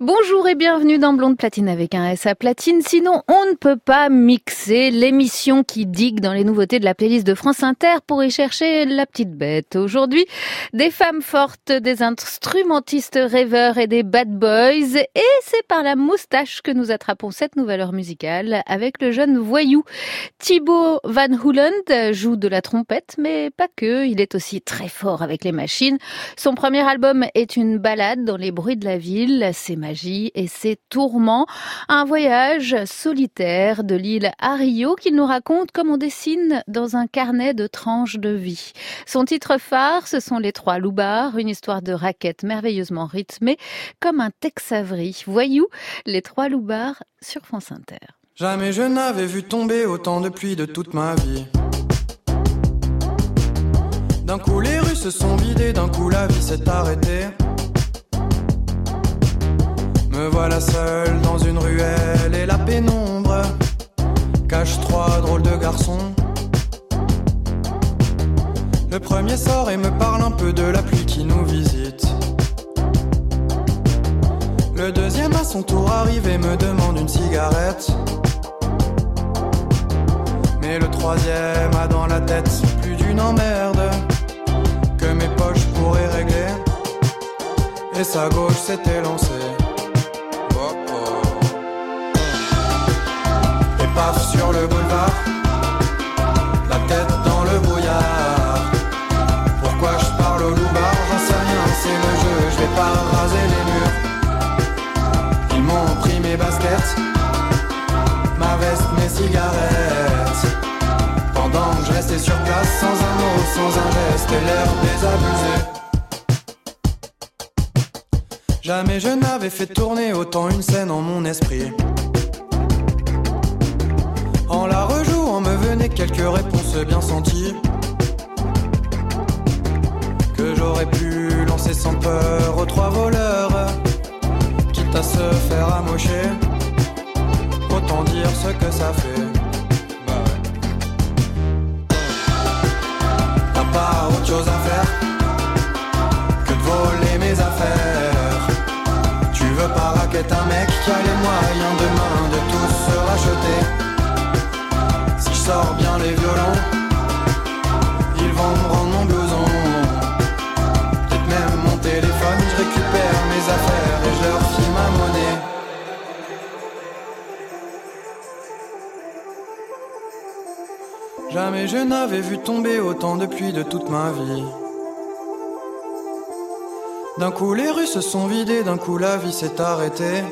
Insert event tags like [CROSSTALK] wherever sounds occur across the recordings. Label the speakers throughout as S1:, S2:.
S1: Bonjour et bienvenue dans Blonde Platine avec un S à platine. Sinon, on ne peut pas mixer l'émission qui digue dans les nouveautés de la playlist de France Inter pour y chercher la petite bête. Aujourd'hui, des femmes fortes, des instrumentistes rêveurs et des bad boys. Et c'est par la moustache que nous attrapons cette nouvelle heure musicale avec le jeune voyou. Thibaut Van Hooland joue de la trompette, mais pas que. Il est aussi très fort avec les machines. Son premier album est une balade dans les bruits de la ville. Et ses tourments. Un voyage solitaire de l'île à qu'il nous raconte comme on dessine dans un carnet de tranches de vie. Son titre phare, ce sont Les Trois Loubards, une histoire de raquette merveilleusement rythmée comme un Texavry. Voyou, Les Trois Loubards sur France Inter.
S2: Jamais je n'avais vu tomber autant de pluie de toute ma vie. D'un coup les rues se sont vidées, d'un coup la vie s'est arrêtée. Me voilà seul dans une ruelle et la pénombre cache trois drôles de garçons. Le premier sort et me parle un peu de la pluie qui nous visite. Le deuxième à son tour arrive et me demande une cigarette. Mais le troisième a dans la tête plus d'une emmerde que mes poches pourraient régler. Et sa gauche s'était lancée. Sur le boulevard, la tête dans le brouillard. Pourquoi je parle au loupard, j'en sais rien, c'est le jeu, je vais pas raser les murs. Ils m'ont pris mes baskets, ma veste, mes cigarettes. Pendant que je restais sur place, sans un mot, sans un geste, l'air désabusé. Jamais je n'avais fait tourner autant une scène en mon esprit. Quelques réponses bien senties. Que j'aurais pu lancer sans peur aux trois voleurs, quitte à se faire amocher. Autant dire ce que ça fait. T'as pas autre chose à faire que de voler mes affaires. Tu veux pas raqueter un mec qui a les moyens demain de tout se racheter sors bien les violons, ils vont me rendre mon blouson. Peut-être même mon téléphone, je récupère mes affaires et je leur ma monnaie. Jamais je n'avais vu tomber autant de pluie de toute ma vie. D'un coup les rues se sont vidées, d'un coup la vie s'est arrêtée.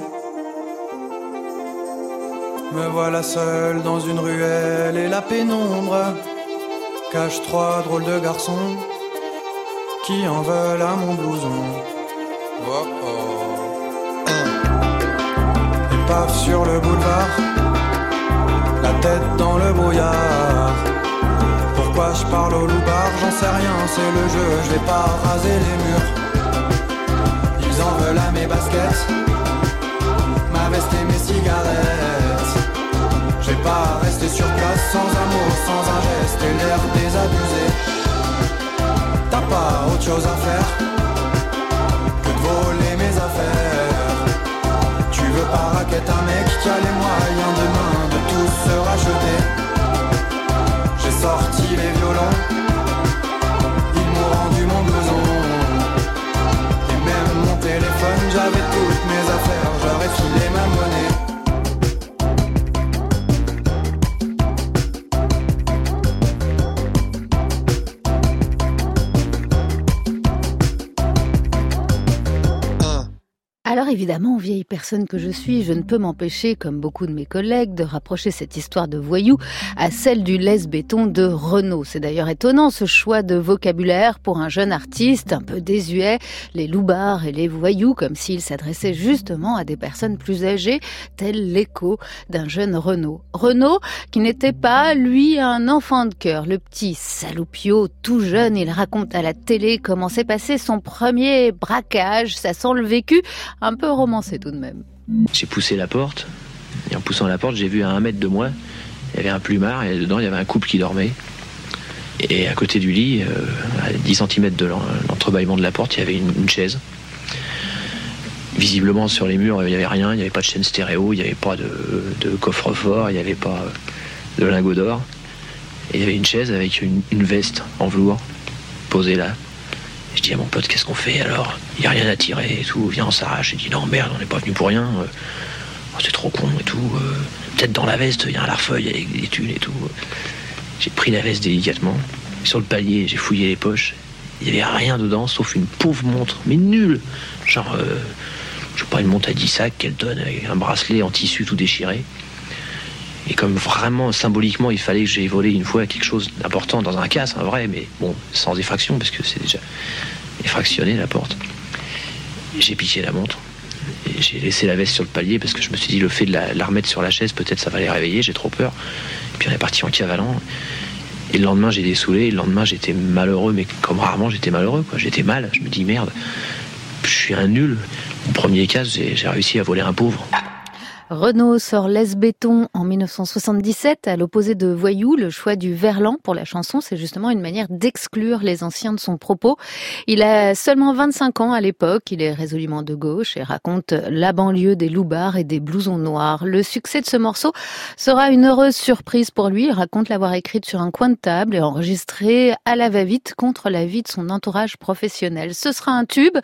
S2: Me voilà seul dans une ruelle et la pénombre cache trois drôles de garçons qui en veulent à mon blouson. Oh oh. Sur le boulevard, la tête dans le brouillard. Pourquoi je parle au loup-bar J'en sais rien, c'est le jeu, je vais pas raser les murs. Ils en veulent à mes baskets, ma veste et mes cigarettes. Sans mot, sans un geste et l'air désabusé. T'as pas autre chose à faire que de voler mes affaires. Tu veux pas raqueter un mec qui a les moyens demain
S1: Évidemment, vieille personne que je suis, je ne peux m'empêcher, comme beaucoup de mes collègues, de rapprocher cette histoire de voyou à celle du laisse-béton de Renault. C'est d'ailleurs étonnant ce choix de vocabulaire pour un jeune artiste un peu désuet, les loubards et les voyous, comme s'il s'adressait justement à des personnes plus âgées, tel l'écho d'un jeune Renault. Renault qui n'était pas, lui, un enfant de cœur, le petit saloupio tout jeune, il raconte à la télé comment s'est passé son premier braquage, ça sent le vécu, un peu romancé tout de même.
S3: J'ai poussé la porte, et en poussant la porte, j'ai vu à un mètre de moi, il y avait un plumard, et dedans, il y avait un couple qui dormait. Et à côté du lit, euh, à 10 cm de l'entrebâillement de la porte, il y avait une, chaise. visiblement sur les murs, il n'y avait rien, il n'y avait pas de chaîne stéréo, il n'y avait pas de, coffre-fort, il n'y avait pas de lingot d'or. Il y avait une chaise avec une, veste en velours posée là. Je dis à mon pote, qu'est-ce qu'on fait alors? Il n'y a rien à tirer et tout, viens, on s'arrache. Il dit, non, merde, on n'est pas venu pour rien. Oh, c'est trop con et tout. Euh, peut-être dans la veste, il y a un larfeuille avec des thunes et tout. J'ai pris la veste délicatement. Sur le palier, j'ai fouillé les poches. Il n'y avait rien dedans sauf une pauvre montre, mais nulle. Genre, euh, je sais pas, une montre à 10 sacs qu'elle donne avec un bracelet en tissu tout déchiré. Et comme vraiment symboliquement, il fallait que j'ai volé une fois quelque chose d'important dans un casse, un vrai, mais bon, sans effraction, parce que c'est déjà effractionné la porte. J'ai piqué la montre. J'ai laissé la veste sur le palier parce que je me suis dit le fait de la, remettre sur la chaise, peut-être ça va les réveiller, j'ai trop peur. Et puis on est parti en cavalant. Et le lendemain, j'ai dessoulé. Et le lendemain, j'étais malheureux, mais comme rarement, j'étais malheureux. J'étais mal. Je me dis merde, je suis un nul. Au premier cas, j'ai réussi à voler un pauvre.
S1: Renault sort Laisse Béton en 1977 à l'opposé de Voyou. Le choix du verlan pour la chanson, c'est justement une manière d'exclure les anciens de son propos. Il a seulement 25 ans à l'époque, il est résolument de gauche et raconte la banlieue des loupards et des blousons noirs. Le succès de ce morceau sera une heureuse surprise pour lui. Il raconte l'avoir écrite sur un coin de table et enregistrée à la va-vite contre l'avis de son entourage professionnel. Ce sera un tube,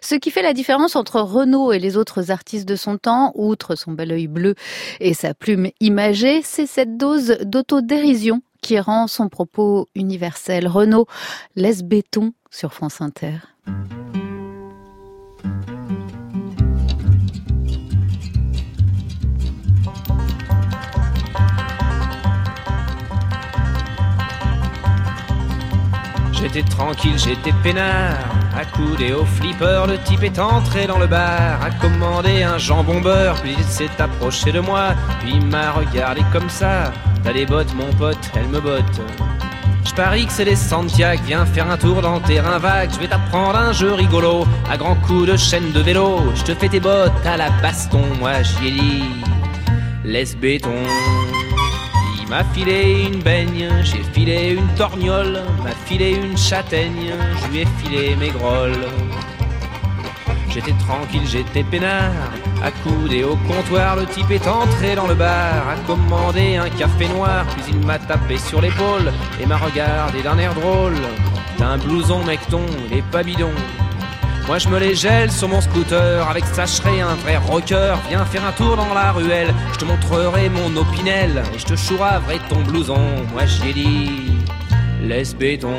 S1: ce qui fait la différence entre Renault et les autres artistes de son temps, outre son bel bleu et sa plume imagée, c'est cette dose d'autodérision qui rend son propos universel. Renaud laisse béton sur France Inter.
S4: J'étais tranquille, j'étais peinard. Accoudé au flipper, le type est entré dans le bar, a commandé un jambon beurre, puis il s'est approché de moi, puis m'a regardé comme ça. T'as les bottes, mon pote, elle me botte. Je parie que c'est les Santiago, viens faire un tour dans le terrain vague, je vais t'apprendre un jeu rigolo, à grands coups de chaîne de vélo, je te fais tes bottes à la baston, moi j'y ai dit, laisse béton m'a filé une baigne, j'ai filé une torgnole, m'a filé une châtaigne, je lui ai filé mes grolles. J'étais tranquille, j'étais peinard, accoudé au comptoir, le type est entré dans le bar, a commandé un café noir, puis il m'a tapé sur l'épaule et m'a regardé d'un air drôle. T'as un blouson mecton, est pas bidon, moi je me les gèle sur mon scooter avec sacherai un vrai rocker. Viens faire un tour dans la ruelle, je te montrerai mon opinel et je te chouraverai ton blouson. Moi j'y ai dit, laisse béton.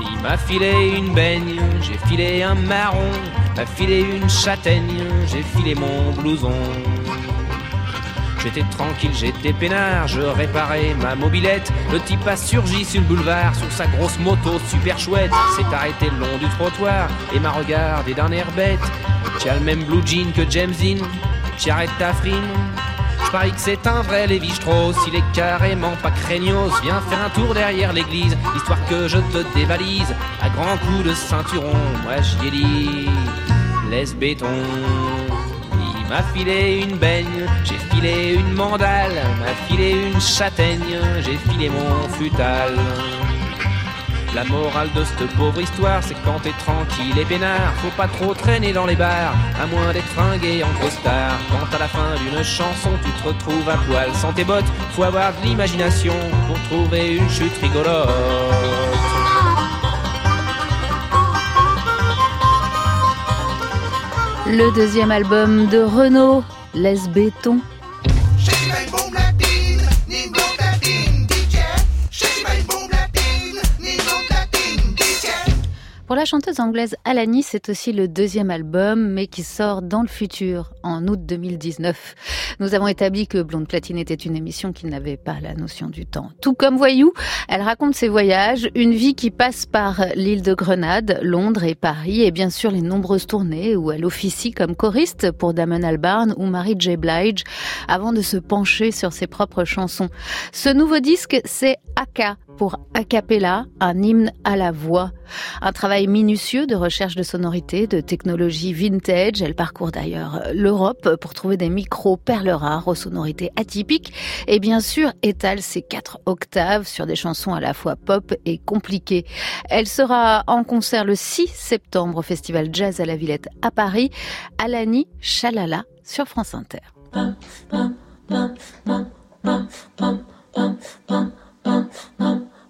S4: Il m'a filé une baigne, j'ai filé un marron, m'a filé une châtaigne, j'ai filé mon blouson. J'étais tranquille, j'étais peinard, je réparais ma mobilette. Le type a surgi sur le boulevard, sur sa grosse moto super chouette. S'est arrêté le long du trottoir et m'a regardé d'un air bête. Tu as le même blue jean que James Dean, tu arrêtes ta frime. Je parie que c'est un vrai Lévi Strauss, il est carrément pas craignos. Viens faire un tour derrière l'église, histoire que je te dévalise. À grands coups de ceinturon, moi j'y ai dit, laisse béton m'a filé une baigne, j'ai filé une mandale, m'a filé une châtaigne, j'ai filé mon futal. La morale de cette pauvre histoire, c'est quand t'es tranquille et peinard, faut pas trop traîner dans les bars, à moins d'être fringué en costard. Quand à la fin d'une chanson, tu te retrouves à poil sans tes bottes, faut avoir de l'imagination pour trouver une chute rigolote.
S1: Le deuxième album de Renault, Laisse Béton, Pour la chanteuse anglaise Alani, c'est aussi le deuxième album, mais qui sort dans le futur, en août 2019. Nous avons établi que Blonde Platine était une émission qui n'avait pas la notion du temps. Tout comme Voyou, elle raconte ses voyages, une vie qui passe par l'île de Grenade, Londres et Paris, et bien sûr les nombreuses tournées où elle officie comme choriste pour Damon Albarn ou Mary J. Blige, avant de se pencher sur ses propres chansons. Ce nouveau disque, c'est Aka,
S5: pour a cappella, un hymne à la voix. Un travail minutieux de recherche de sonorité, de technologie vintage. Elle parcourt d'ailleurs l'Europe pour trouver des micros perles rares aux sonorités atypiques et bien sûr étale ses quatre octaves sur des chansons à la fois pop et compliquées. Elle sera en concert le 6 septembre au Festival Jazz à la Villette à Paris. Alani Chalala sur France Inter.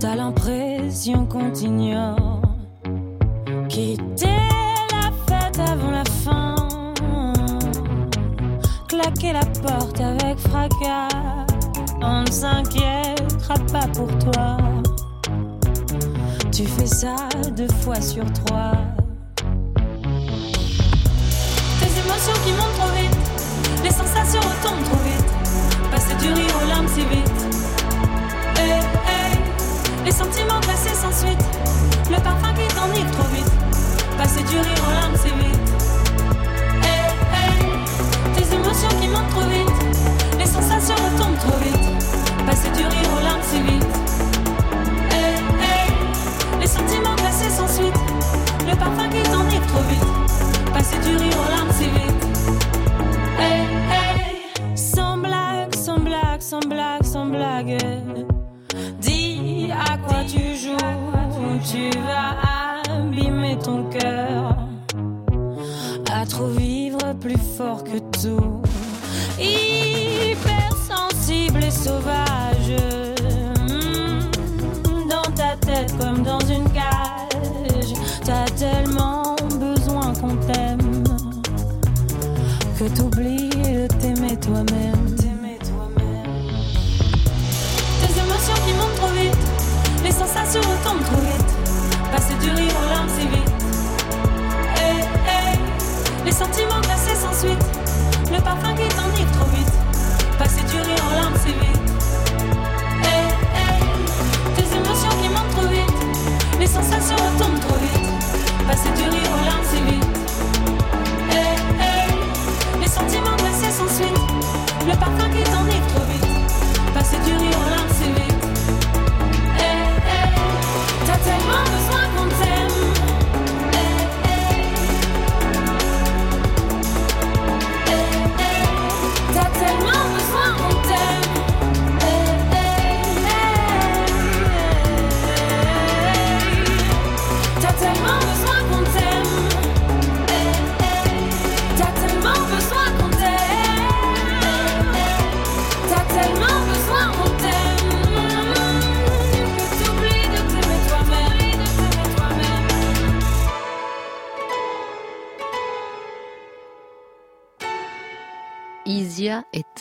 S6: T'as l'impression qu'on. Quitter la fête avant la fin. Claquer la porte avec fracas. On ne s'inquiétera pas pour toi. Tu fais ça deux fois sur trois. Tes émotions qui montent trop vite, les sensations retombent trop vite. Passer du rire aux larmes si vite. Les sentiments glacés sans suite. Le parfum qui t'enivre trop vite. Passer du rire aux larmes si vite. Hey, hey. Tes émotions qui montent trop vite. Les sensations retombent trop vite. Passer du rire aux larmes si vite. Hey, hey. Les sentiments glacés sans suite. Le parfum qui t'enivre trop vite. Passer du rire aux larmes si vite. Hey, hey. Sans blague, sans blague, sans blague, sans blague. Tu vas abîmer ton cœur. À trop vivre plus fort que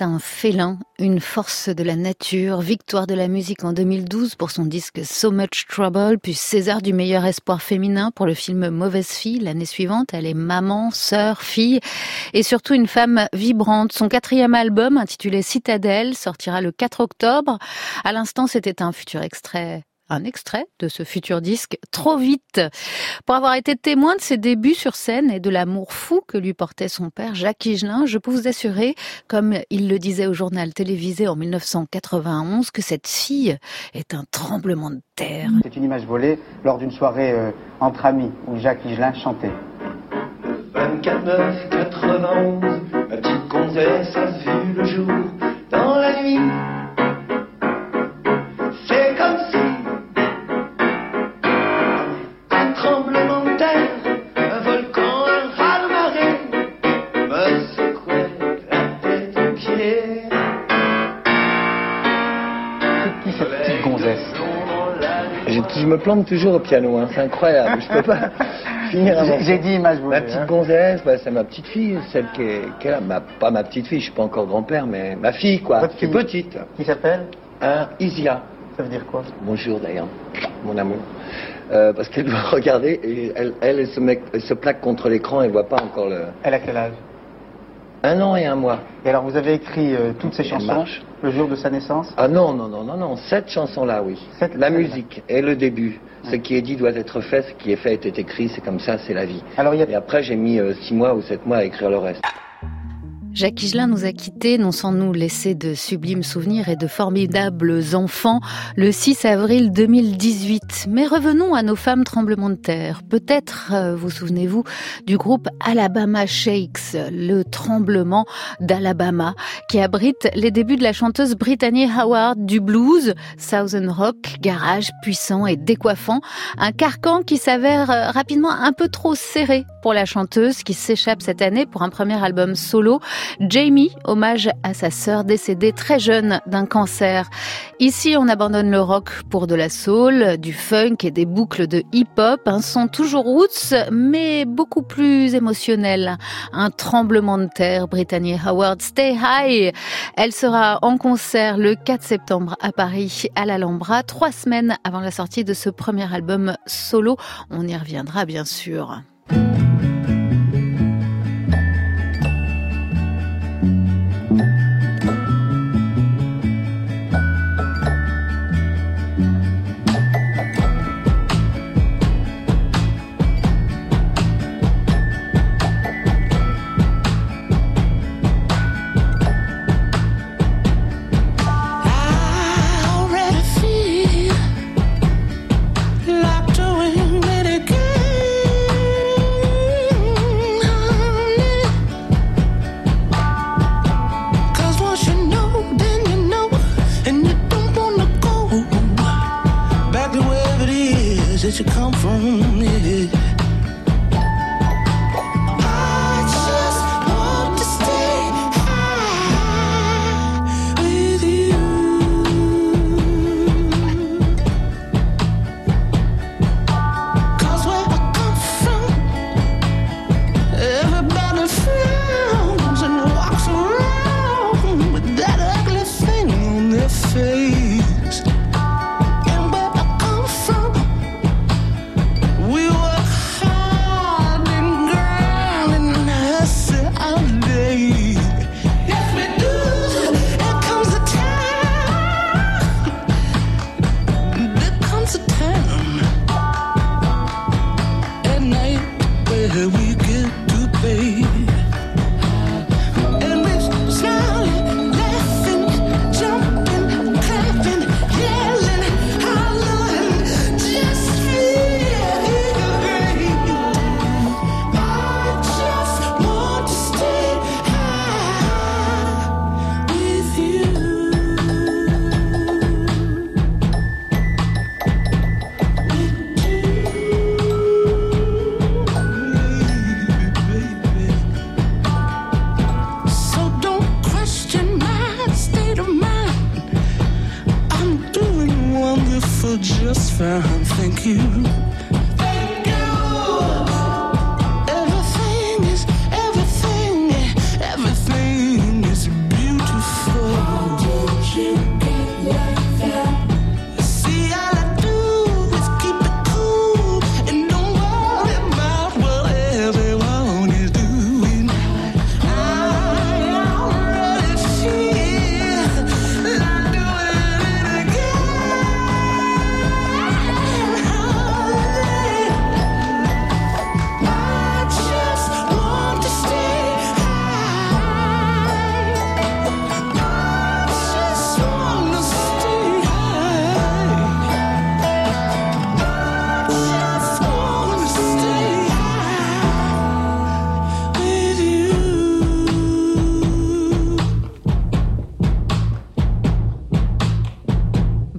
S1: un félin, une force de la nature, victoire de la musique en 2012 pour son disque So Much Trouble, puis César du meilleur espoir féminin pour le film Mauvaise fille. L'année suivante, elle est maman, sœur, fille et surtout une femme vibrante. Son quatrième album, intitulé Citadelle, sortira le 4 octobre. À l'instant, c'était un futur extrait un extrait de ce futur disque Trop vite. Pour avoir été témoin de ses débuts sur scène et de l'amour fou que lui portait son père Jacques Higelin, je peux vous assurer, comme il le disait au journal télévisé en 1991, que cette fille est un tremblement de terre.
S7: C'est une image volée lors d'une soirée euh, entre amis où Jacques Higelin chantait.
S8: 24 9 91, ma petite gonzesse a vu le jour dans la nuit. Je, me plante toujours au piano, hein, c'est incroyable. Je peux pas [LAUGHS] finir avant.
S7: J'ai- dit image.
S8: Ma petite
S7: hein.
S8: gonzesse, bah, c'est ma petite fille, celle qui est, qui est là. Ma- pas ma petite fille, je suis pas encore grand-père, mais ma fille, quoi.
S7: Votre
S8: qui est petite.
S7: Qui s'appelle
S8: Un Isia.
S7: Ça veut dire quoi?
S8: Bonjour d'ailleurs, mon amour. Euh, parce qu'elle [LAUGHS] doit regarder et elle, elle, elle se, met- elle se plaque contre l'écran et voit pas encore le.
S7: Elle a quel âge?
S8: Un an et un mois.
S7: Et alors vous avez écrit euh, toutes ces chansons le jour de sa naissance?
S8: Ah non, non, non, non, non, cette chanson-là, oui.
S7: Cette-
S8: La musique et le début. Ce qui est dit doit être fait, ce qui est fait est écrit, c'est comme ça, c'est la vie.
S7: Alors y a
S8: Et après, j'ai mis euh, six mois ou sept mois à écrire le reste.
S1: Jacques Higelin nous a quittés, non sans nous laisser de sublimes souvenirs et de formidables enfants, le 6 avril 2018. Mais revenons à nos femmes tremblements de terre. Peut-être euh, vous souvenez-vous du groupe Alabama Shakes, le tremblement d'Alabama, qui abrite les débuts de la chanteuse Brittany Howard du blues, Southern Rock, garage puissant et décoiffant, un carcan qui s'avère euh, rapidement un peu trop serré pour la chanteuse qui s'échappe cette année pour un premier album solo. Jamie, hommage à sa sœur décédée très jeune d'un cancer. Ici, on abandonne le rock pour de la soul, du funk et des boucles de hip-hop, un son toujours roots, mais beaucoup plus émotionnel. Un tremblement de terre, Brittany Howard, Stay High. Elle sera en concert le 4 septembre à Paris, à l'Alhambra, trois semaines avant la sortie de ce premier album solo. On y reviendra bien sûr.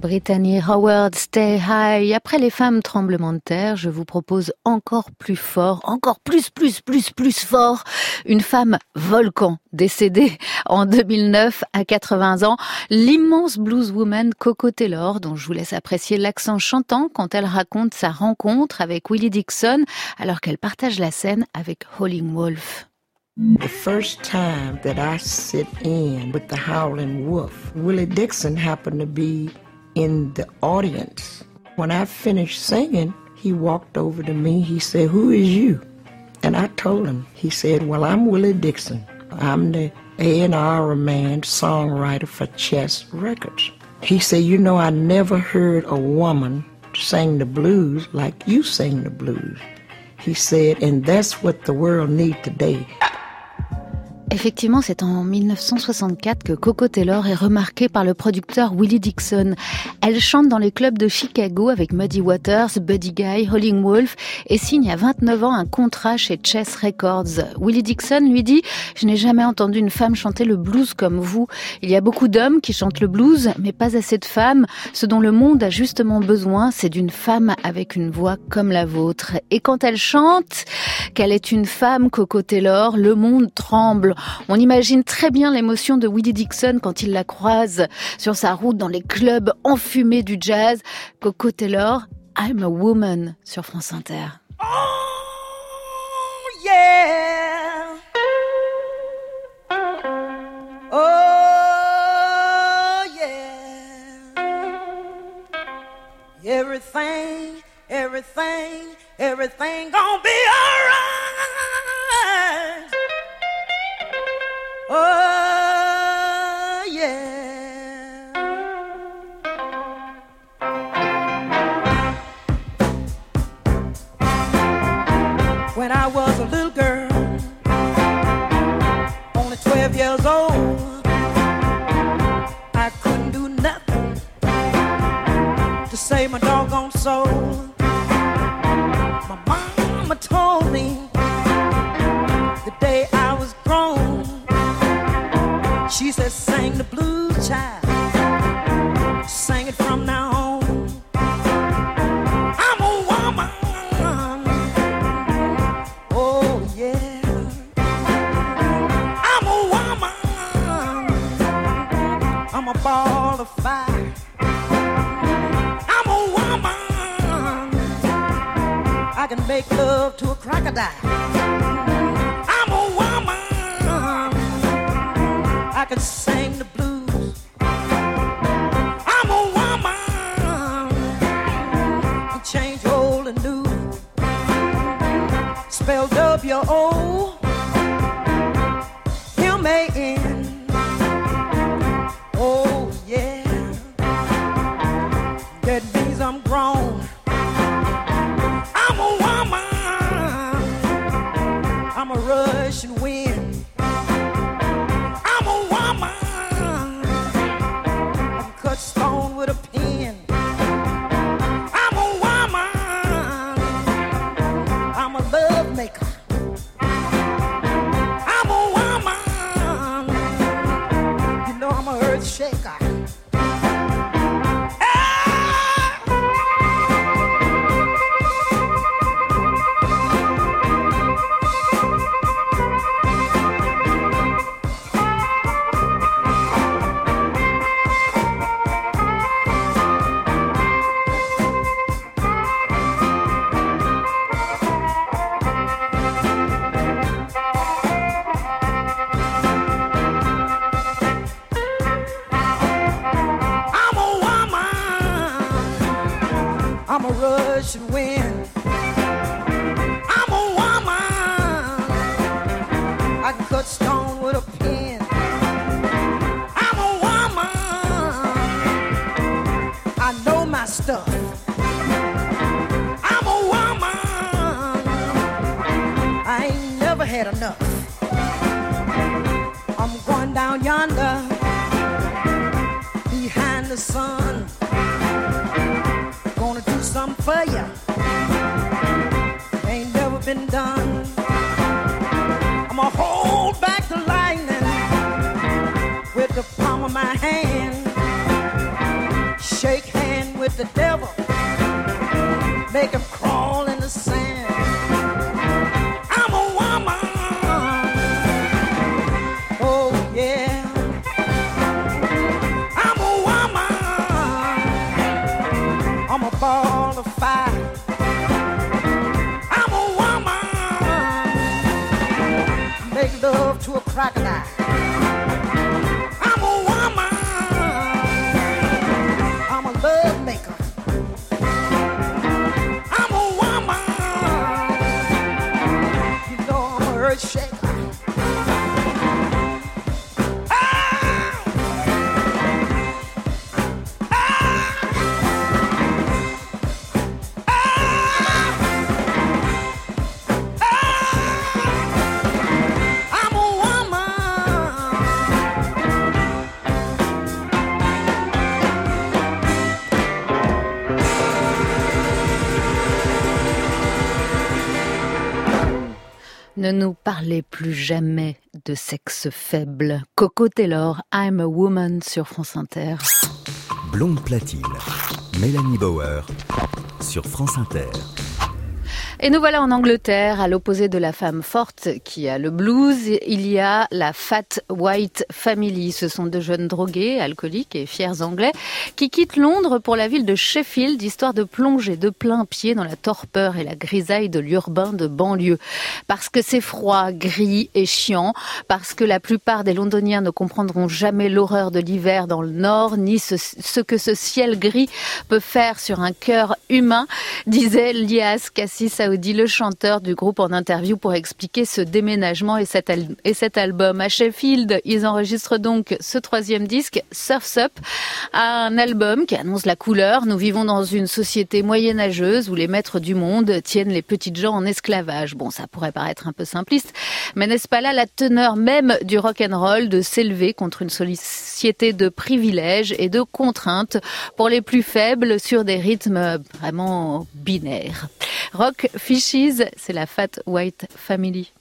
S1: Brittany Howard, Stay High. Après les femmes tremblements de terre, je vous propose encore plus fort, encore plus, plus, plus, plus fort, une femme volcan décédée en 2009 à 80 ans, l'immense blueswoman Coco Taylor, dont je vous laisse apprécier l'accent chantant quand elle raconte sa rencontre avec Willie Dixon alors qu'elle partage la scène avec Howling Wolf.
S9: The first time that I sit in with Howling Wolf, Willie Dixon happened to be in the audience. When I finished singing, he walked over to me. He said, Who is you? And I told him. He said, Well, I'm Willie Dixon. I'm the A&R man, songwriter for Chess Records. He said, You know, I never heard a woman sing the blues like you sing the blues. He said, and that's what the world needs today.
S1: Effectivement, c'est en 1964 que Coco Taylor est remarquée par le producteur Willie Dixon. Elle chante dans les clubs de Chicago avec Muddy Waters, Buddy Guy, Howling Wolf et signe à 29 ans un contrat chez Chess Records. Willie Dixon lui dit « Je n'ai jamais entendu une femme chanter le blues comme vous. Il y a beaucoup d'hommes qui chantent le blues, mais pas assez de femmes. Ce dont le monde a justement besoin, c'est d'une femme avec une voix comme la vôtre. Et quand elle chante qu'elle est une femme, Coco Taylor, le monde tremble. On imagine très bien l'émotion de Willie Dixon quand il la croise sur sa route dans les clubs enfumés du jazz. Coco Taylor, I'm a Woman sur France Inter.
S10: Oh, yeah. Everything, everything, everything gonna be crocodile.
S1: Ne nous parlez plus jamais de sexe faible. Coco Taylor, I'm a Woman sur France Inter.
S11: Blonde platine. Mélanie Bauer sur France Inter.
S1: Et nous voilà en Angleterre, à l'opposé de la femme forte qui a le blues, il y a la Fat White Family. Ce sont deux jeunes drogués, alcooliques et fiers anglais qui quittent Londres pour la ville de Sheffield, histoire de plonger de plein pied dans la torpeur et la grisaille de l'urbain de banlieue. Parce que c'est froid, gris et chiant, parce que la plupart des Londoniens ne comprendront jamais l'horreur de l'hiver dans le nord, ni ce, que ce ciel gris peut faire sur un cœur humain, disait Lias Cassis Saoudi, le chanteur du groupe en interview pour expliquer ce déménagement et cet, et cet album. À Sheffield, ils enregistrent donc ce troisième disque, Surf's Up, un album qui annonce la couleur. Nous vivons dans une société moyenâgeuse où les maîtres du monde tiennent les petites gens en esclavage. Bon, ça pourrait paraître un peu simpliste, mais n'est-ce pas là la teneur même du rock and roll de s'élever contre une société de privilèges et de contraintes pour les plus faibles sur des rythmes vraiment binaires? Rock Fishes, c'est la Fat White Family.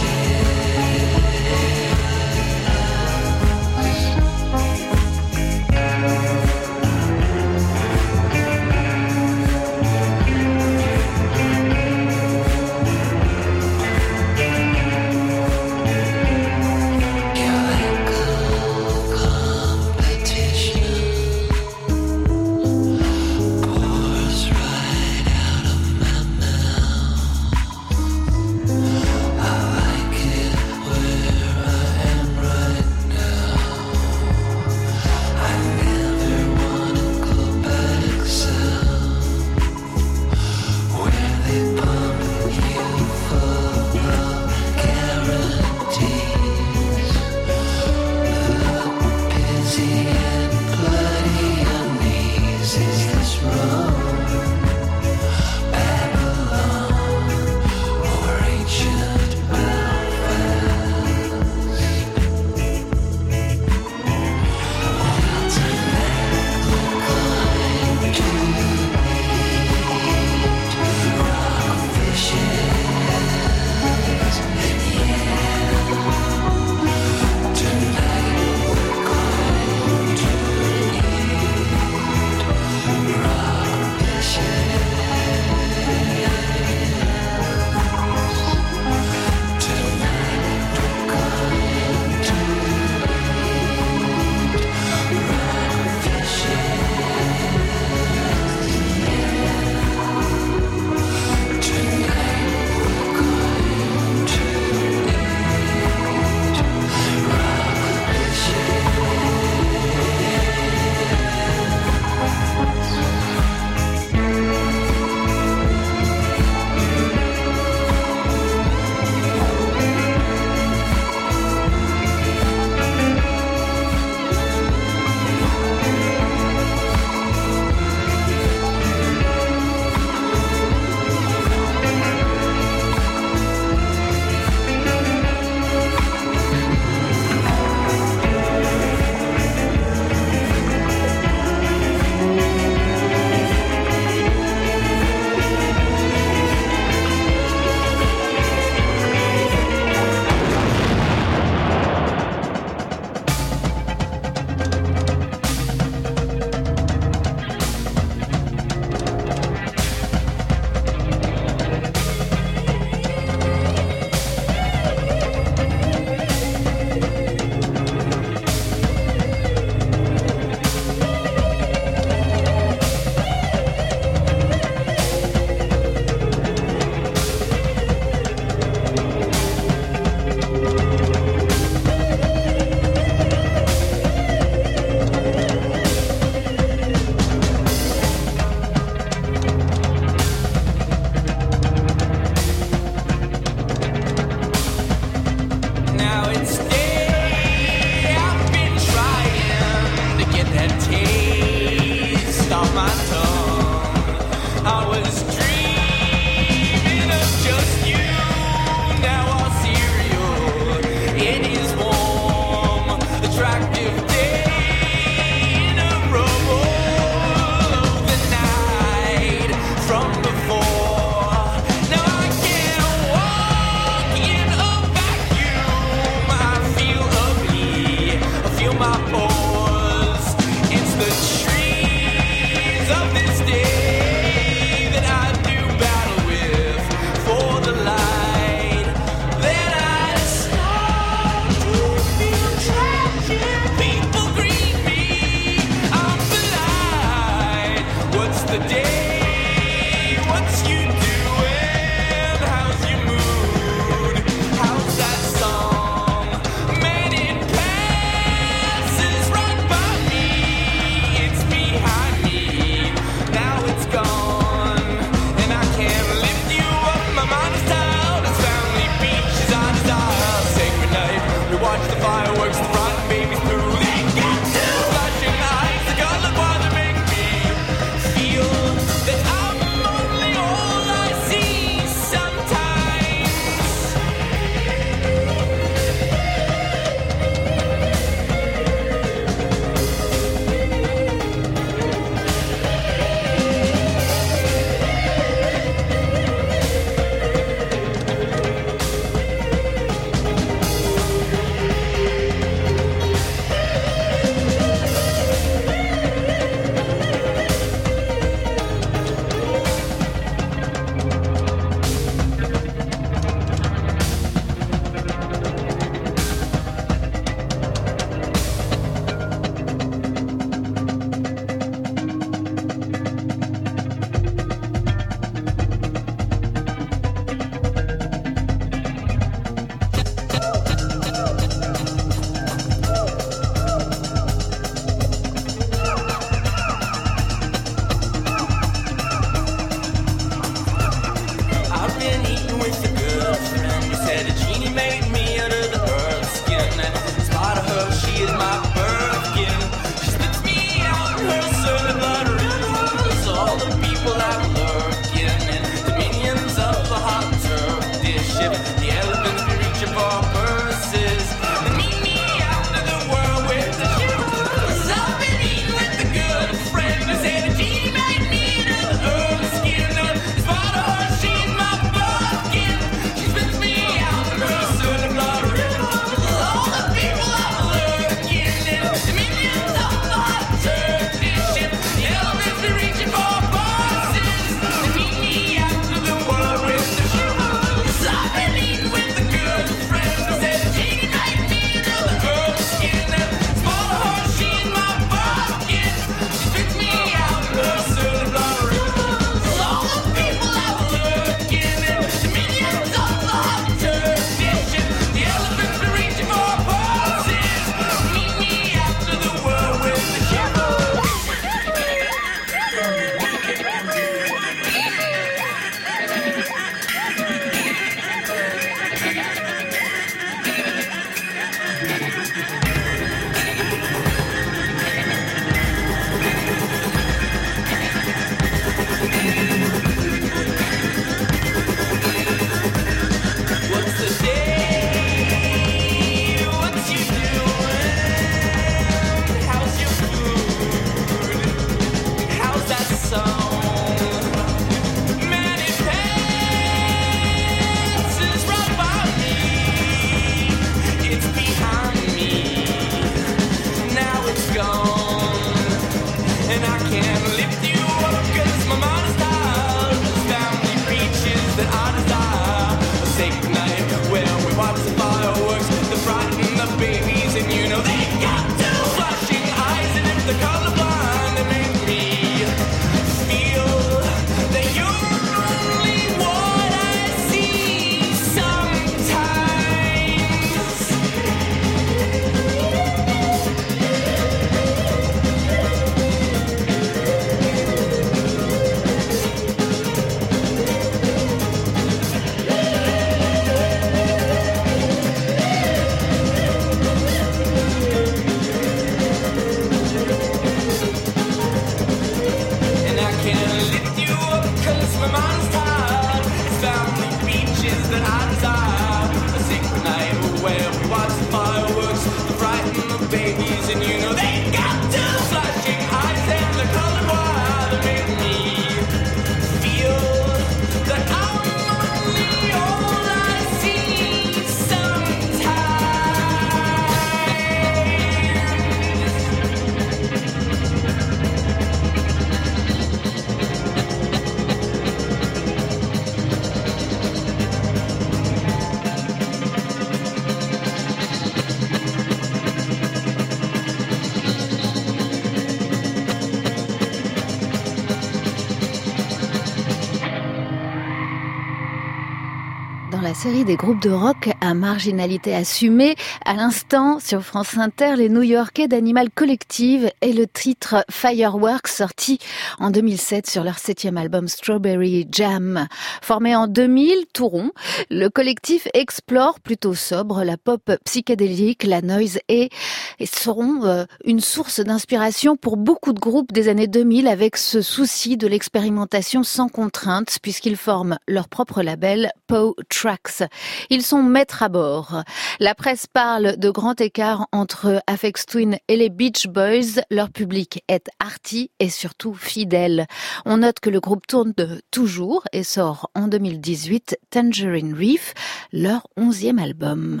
S1: Des groupes de rock à marginalité assumée. À l'instant, sur France Inter, les New-Yorkais d'Animal Collective et le titre Fireworks sorti en 2007 sur leur septième album Strawberry Jam. Formé en 2000, tout rond, le collectif explore plutôt sobre la pop psychédélique, la noise et, et seront euh, une source d'inspiration pour beaucoup de groupes des années 2000 avec ce souci de l'expérimentation sans contrainte puisqu'ils forment leur propre label Poe Tracks. Ils sont maîtres à bord. La presse parle de grand écart entre Afex Twin et les Beach Boys. Leur public est arty et surtout fidèle. On note que le groupe tourne toujours et sort en 2018 Tangerine Reef, leur onzième album.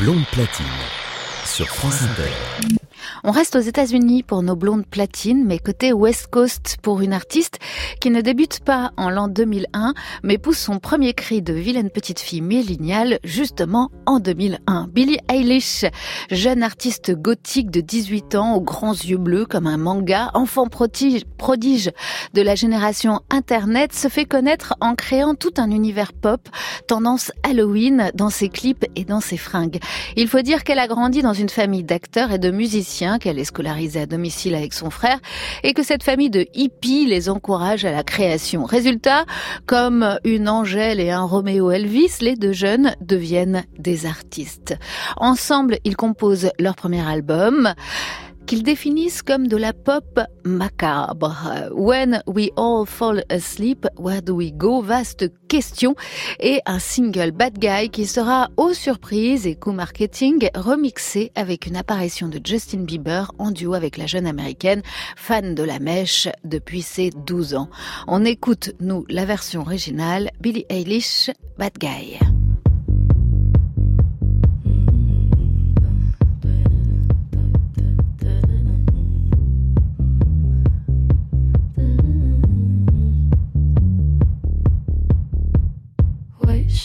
S11: Blonde platine sur France Inter.
S1: On reste aux États-Unis pour nos blondes platines, mais côté West Coast pour une artiste qui ne débute pas en l'an 2001, mais pousse son premier cri de vilaine petite fille milléniale justement en 2001. Billie Eilish, jeune artiste gothique de 18 ans aux grands yeux bleus comme un manga, enfant prodige, prodige de la génération Internet, se fait connaître en créant tout un univers pop, tendance Halloween dans ses clips et dans ses fringues. Il faut dire qu'elle a grandi dans une famille d'acteurs et de musiciens qu'elle est scolarisée à domicile avec son frère et que cette famille de hippies les encourage à la création. Résultat, comme une Angèle et un Roméo Elvis, les deux jeunes deviennent des artistes. Ensemble, ils composent leur premier album qu'ils définissent comme de la pop macabre. When we all fall asleep, where do we go? Vaste question. Et un single Bad Guy qui sera, aux surprises et coup marketing, remixé avec une apparition de Justin Bieber en duo avec la jeune américaine, fan de la mèche depuis ses 12 ans. On écoute, nous, la version originale, Billie Eilish, Bad Guy.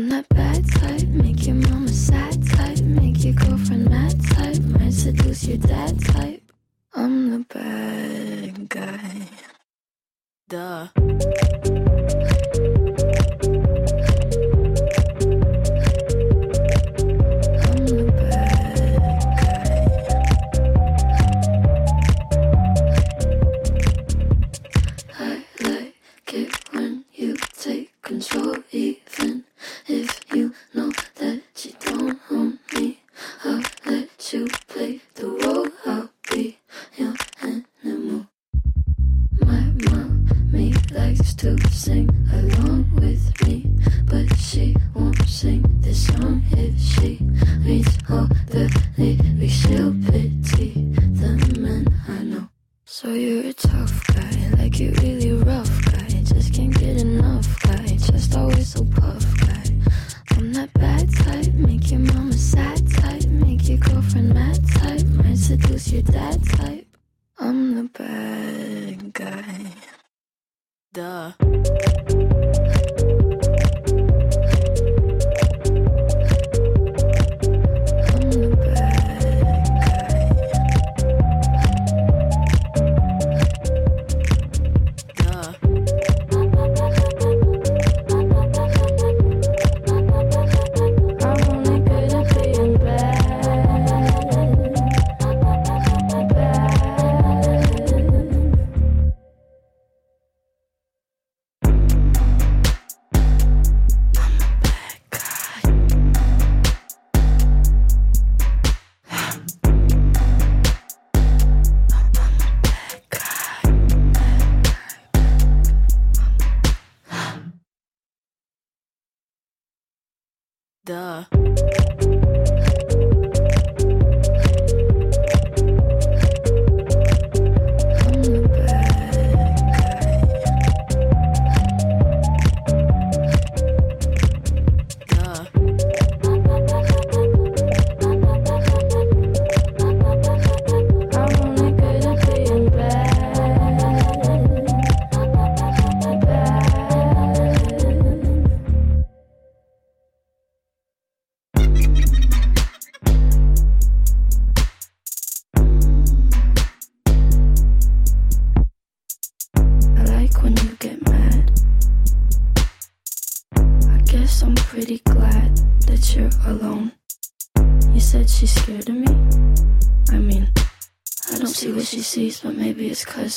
S5: I'm that bad type, make your mama sad type, make your girlfriend mad type, might seduce your dad type. I'm the bad guy. Duh.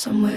S12: somewhere.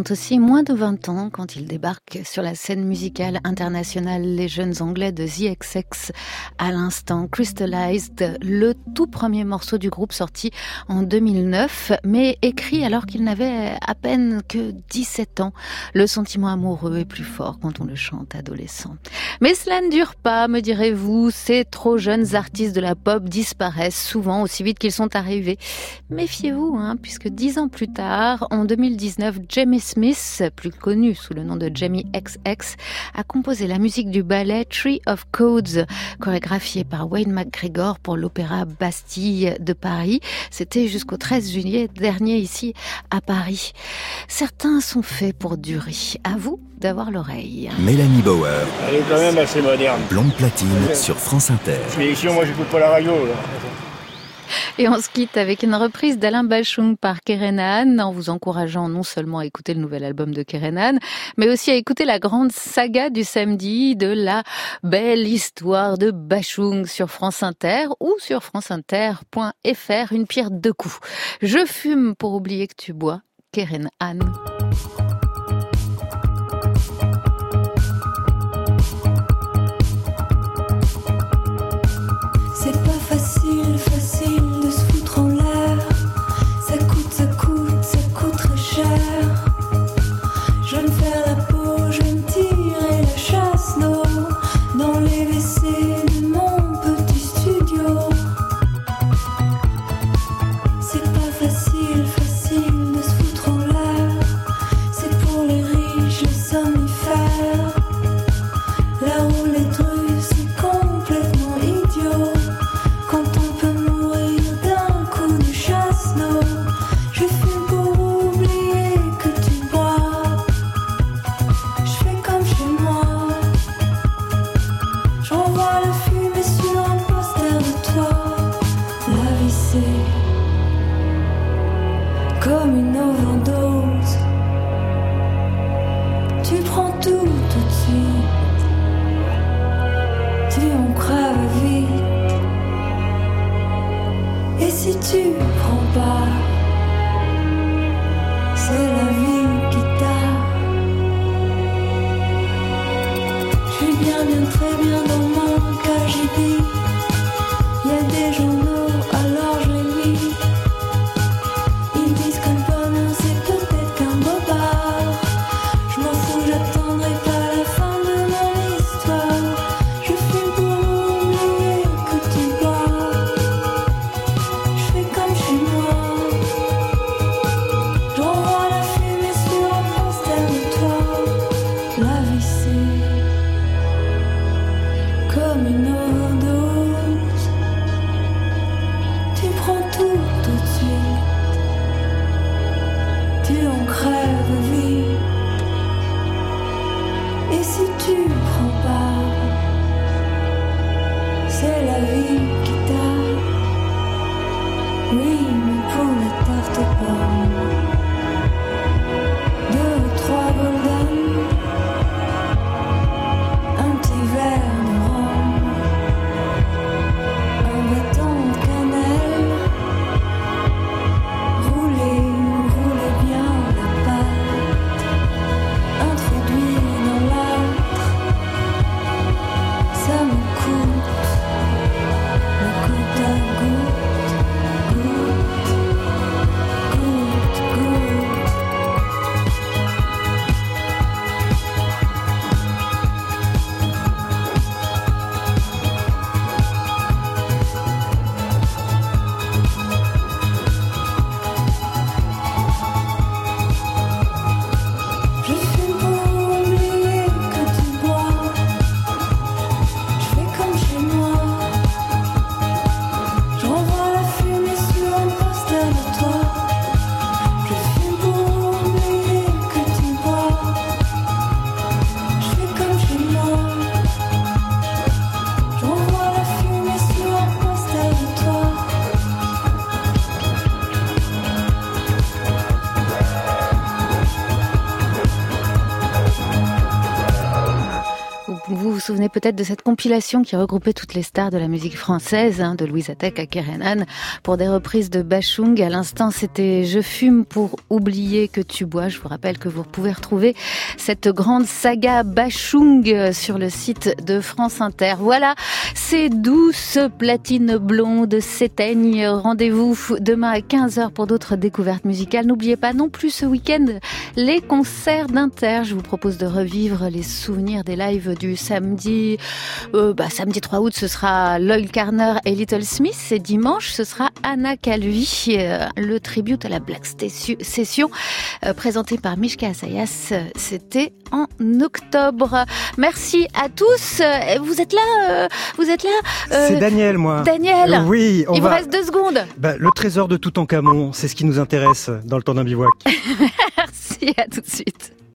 S12: Ont aussi moins de 20 ans quand ils débarquent sur la scène musicale internationale, les jeunes anglais de The XX. À l'instant, Crystallized, le tout premier morceau du groupe sorti en 2009, mais écrit alors qu'ils n'avaient à peine que 17 ans. Le sentiment amoureux est plus fort quand on le chante adolescent. Mais cela ne dure pas, me direz-vous. Ces trop jeunes artistes de la pop disparaissent souvent aussi vite qu'ils sont arrivés. Méfiez-vous, hein, puisque dix ans plus tard, en 2019, Jamie Smith, plus connu sous le nom de Jamie XX, a composé la musique du ballet Tree of Codes, chorégraphié par Wayne McGregor pour l'Opéra Bastille de Paris. C'était jusqu'au 13 juillet dernier ici à Paris. Certains sont faits pour durer. À vous d'avoir l'oreille.
S11: Mélanie Bauer,
S13: Elle est quand même assez moderne.
S11: blonde platine sur France Inter.
S13: Mais ici, moi, j'écoute pas la radio. là.
S12: Et on se quitte avec une reprise d'Alain Bachung par Kerenan, en vous encourageant non seulement à écouter le nouvel album de Kerenan, mais aussi à écouter la grande saga du samedi de la belle histoire de Bachung sur France Inter ou sur franceinter.fr, une pierre deux coups. Je fume pour oublier que tu bois, Kerenan.
S6: Prends tout tout de suite. Tu en crèves vite. Et si tu prends pas, peut-être de
S1: cette compilation qui regroupait toutes les stars de la musique française, hein, de Louise Attaque à Kerenan, pour des reprises de Bachung. À l'instant, c'était Je fume pour oublier que tu bois. Je vous rappelle que vous pouvez retrouver cette grande saga Bachung sur le site de France Inter. Voilà, ces douces platines blondes s'éteignent. Rendez-vous demain à 15h pour d'autres découvertes musicales. N'oubliez pas non plus ce week-end les concerts d'Inter. Je vous propose de revivre les souvenirs des lives du samedi. Euh, bah, samedi 3 août, ce sera Lloyd Carner et Little Smith. Et dimanche, ce sera Anna Calvi, euh, le tribute à la Black Session, euh, présenté par Mishka Asayas. C'était en octobre. Merci à tous. Vous êtes là Vous êtes là
S14: C'est Daniel, moi.
S1: Daniel
S14: Oui, on
S1: Il
S14: va...
S1: vous reste deux secondes.
S14: Bah, le trésor de Toutankhamon, c'est ce qui nous intéresse dans le temps d'un bivouac. [LAUGHS]
S1: Merci, à tout de suite.